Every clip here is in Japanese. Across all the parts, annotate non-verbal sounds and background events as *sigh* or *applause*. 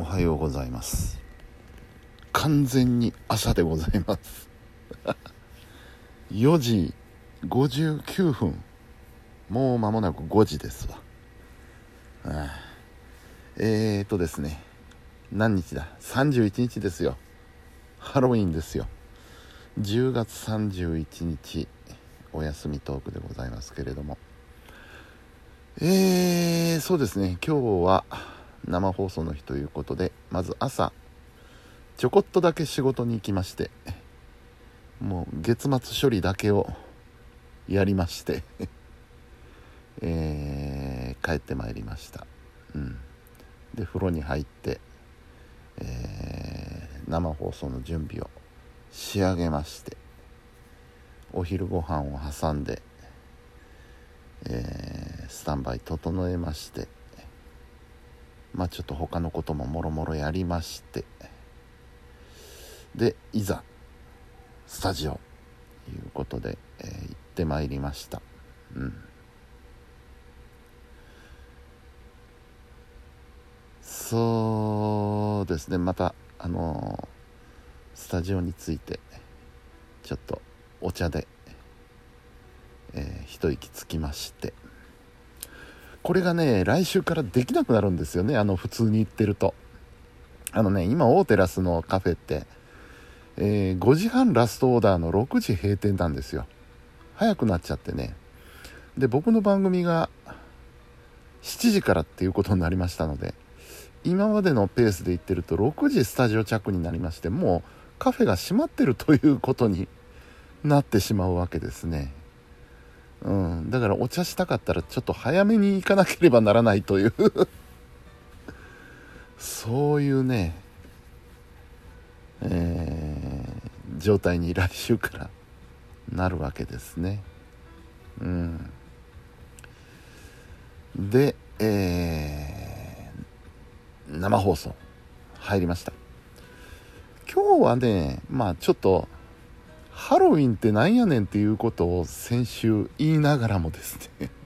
おはようございます。完全に朝でございます。*laughs* 4時59分。もう間もなく5時ですわ。えーとですね。何日だ？31日ですよ。ハロウィンですよ。10月31日お休みトークでございますけれども。えー、そうですね。今日は生放送の日ということでまず朝ちょこっとだけ仕事に行きましてもう月末処理だけをやりまして *laughs* えー、帰ってまいりました。うん。で風呂に入って、えー、生放送の準備を仕上げましてお昼ご飯を挟んで、えー、スタンバイ整えましてまあちょっと他のことももろもろやりまして。でいざスタジオ。ということで、えー、行ってまいりました。うん。そうですね。またあのー、スタジオについてちょっとお茶で、えー、一息つきまして。これがね来週からできなくなるんですよね。あの普通に行ってると。あのね今大テラスのカフェって、えー、5時半ラストオーダーの6時閉店なんですよ。早くなっちゃってね。で僕の番組が7時からっていうことになりましたので今までのペースで行ってると6時スタジオ着になりましてもうカフェが閉まってるということになってしまうわけですね。うん、だからお茶したかったらちょっと早めに行かなければならないという *laughs* そういうね、えー、状態に来週からなるわけですね。うん、で、えー、生放送入りました。今日はねまあちょっとハロウィンってなんやねんっていうことを先週言いながらもですね。*laughs*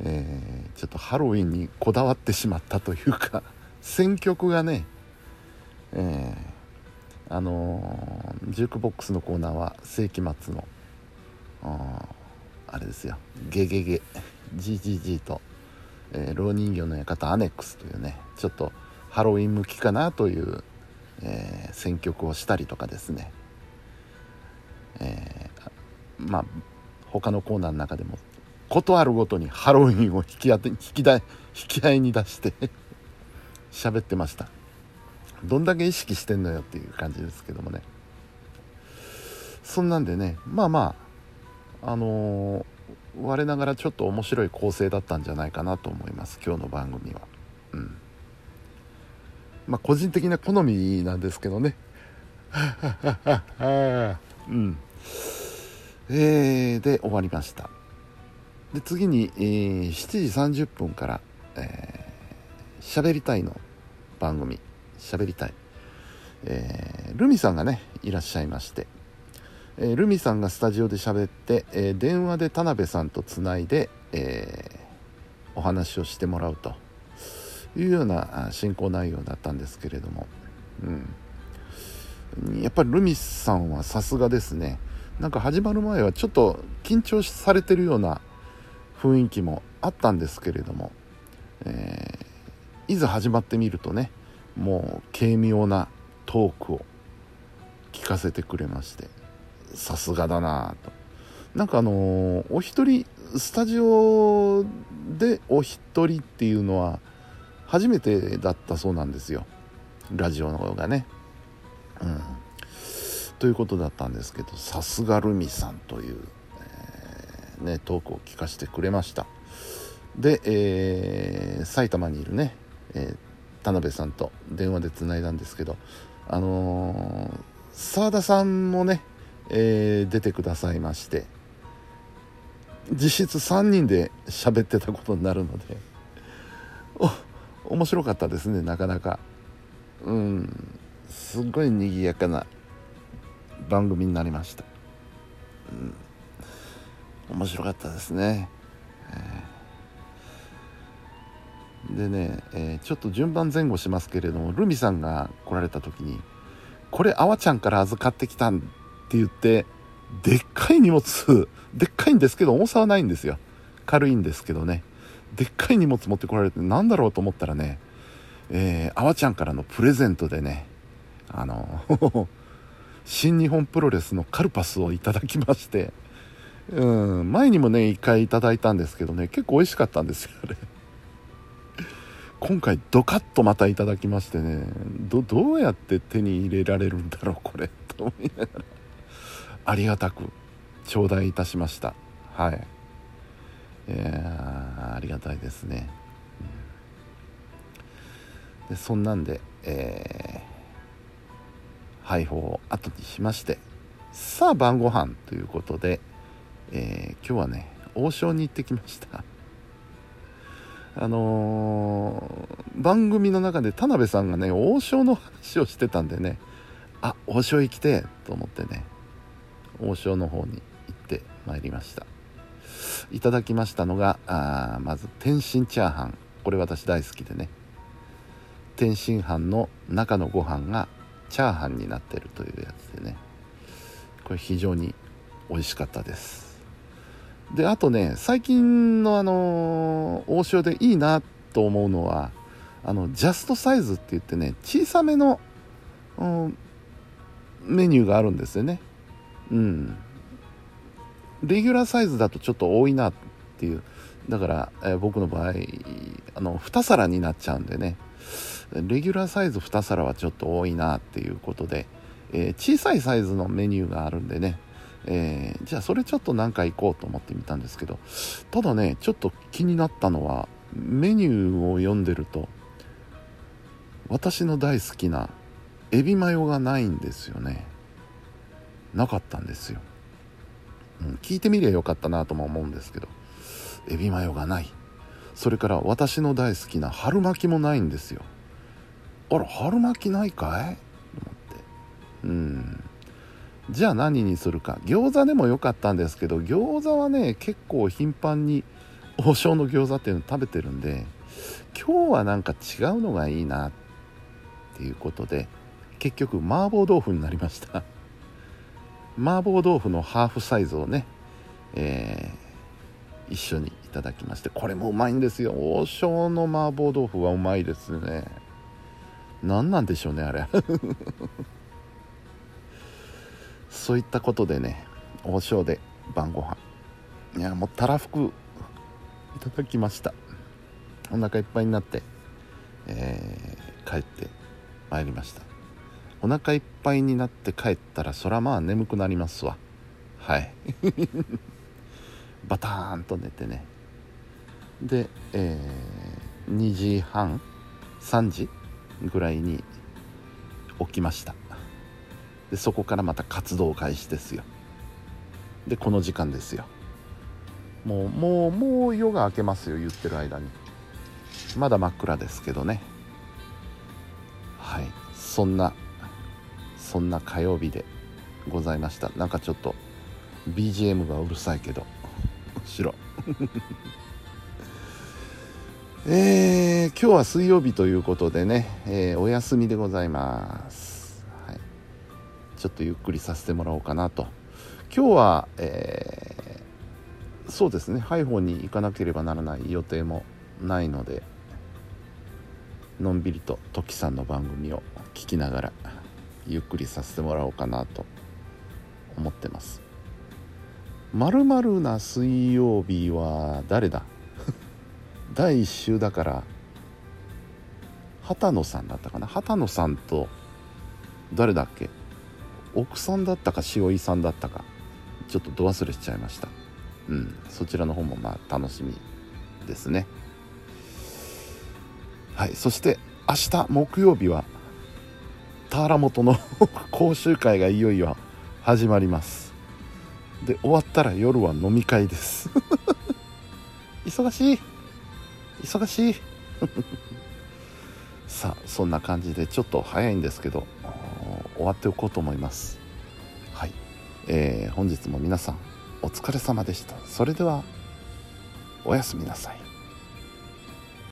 えー、ちょっとハロウィンにこだわってしまったというか *laughs* 選曲がね、えー、あのー、ジュークボックスのコーナーは世紀末のあれですよ「ゲゲゲ。GGG と」えー、老人形の館アネックスというねちょっとハロウィン向きかなというえー、選曲をしたりとかですね、えー、まあ他のコーナーの中でも事あるごとにハロウィンを引き当て引きだ引き合いに出して *laughs* 喋ってました。どんだけ意識してんのよっていう感じですけどもね。そんなんでねまあまああのー、我ながらちょっと面白い構成だったんじゃないかなと思います。今日の番組は。うん。まあ個人的な好みなんですけどね。*laughs* うん。えー、で終わりました。で次に、えー、7時30分から「えー、喋りたい」の番組「喋りたい」えー、ルミさんがねいらっしゃいまして、えー、ルミさんがスタジオで喋って、えー、電話で田辺さんとつないで、えー、お話をしてもらうと。いうような進行内容だったんですけれども、うん、やっぱりルミスさんはさすがですね。なんか始まる前はちょっと緊張されてるような雰囲気もあったんですけれども、えー、いざ始まってみるとねもう軽妙なトークを聞かせてくれましてさすがだなと。なんかあのー、お一人スタジオでお一人っていうのは初めてだったそうなんですよ。ラジオの方がね。うん。ということだったんですけどさすがルミさんという、えー、ね、トークを聞かせてくれました。で、えー、埼玉にいるね、えー、田辺さんと電話でつないだんですけどあの澤田さんもね、え出てくださいまして実質3人で喋ってたことになるのでお面白かったですねなかなか。うん。すっごい賑やかな番組になりました、うん、面白かったですね、えー、でね、えー、ちょっと順番前後しますけれどもルミさんが来られた時に「これあわちゃんから預かってきたん」って言ってでっかい荷物でっかいんですけど重さはないんですよ。軽いんですけどね。でっかい荷物持ってこられて何だろうと思ったらねえー、あわちゃんからのプレゼントでねあの *laughs* 新日本プロレスのカルパスをいただきましてうん前にもね1回いただいたんですけどね結構美味しかったんですよあれ。今回ドカッとまたいただきましてねどどうやって手に入れられるんだろうこれと思いながら。ありがたく頂戴いたしました。はい。いやありがたいですね、うん、でそんなんでえー、配布を後にしましてさあ晩ご飯ということで、えー、今日はね王将に行ってきました。あのー、番組の中で田辺さんがね王将の話をしてたんでねあ王将行きてと思ってね王将の方に行ってまいりました。いただきましたのがあまず天津チャーハン。これ私大好きでね。天津飯の中のご飯がチャーハンになってるというやつでね。これ非常に美味しかったです。であとね最近のあの王将でいいなと思うのはあのジャストサイズって言ってね小さめの、うん、メニューがあるんですよね。うん。レギュラーサイズだとちょっと多いなっていう。だから、えー、僕の場合あの2皿になっちゃうんでね。レギュラーサイズ2皿はちょっと多いなっていうことで、えー、小さいサイズのメニューがあるんでね、えー、じゃあそれちょっと何か行こうと思ってみたんですけどただねちょっと気になったのはメニューを読んでると私の大好きなエビマヨがないんですよね。なかったんですよ、うん、聞いてみりゃよかったなとも思うんですけどエビマヨがない。それから私の大好きな春巻きもないんですよ。あら春巻きないかい？と思って。うん。じゃあ何にするか。餃子でもよかったんですけど餃子はね結構頻繁に王将の餃子っていうの食べてるんで今日はなんか違うのがいいなっていうことで結局麻婆豆腐になりました。麻婆豆腐のハーフサイズをね、えー、一緒にいただきましてこれもうまいんですよ。王将の麻婆豆腐はうまいですね。何なんでしょうねあれ。*laughs* そういったことでね王将で晩ご飯。いやもうたらふくいただきました。お腹いっぱいになって、えー、帰ってまいりました。お腹いっぱいになって帰ったらそらまあ眠くなりますわ。はい。*laughs* バターンと寝てね。で、えー、2時半3時ぐらいに起きました。でそこからまた活動開始ですよ。でこの時間ですよ。もうもうもう夜が明けますよ言ってる間に。まだ真っ暗ですけどね。はい。そんなそんな火曜日でございました。なんかちょっと BGM がうるさいけど。*laughs* 白 *laughs* えー、今日は水曜日ということでね、えー、お休みでございます、はい、ちょっとゆっくりさせてもらおうかなと。今日は、えー、そうですね。ハイホンに行かなければならない予定もないのでのんびりとトキさんの番組を聞きながらゆっくりさせてもらおうかなと思ってます。まるまるな水曜日は誰だ？*laughs* 第1週だから畑野さんだったかな？畑野さんと誰だっけ？奥さんだったか塩井さんだったか？ちょっとど忘れしちゃいました。うんそちらの方もまあ楽しみですね。はいそして明日木曜日は田原本の *laughs* 講習会がいよいよ始まります。で終わったら夜は飲み会です。*laughs* 忙しい。忙しい。*laughs* さあそんな感じでちょっと早いんですけど終わっておこうと思います。はい、えー、本日も皆さんお疲れ様でした。それではおやすみなさい。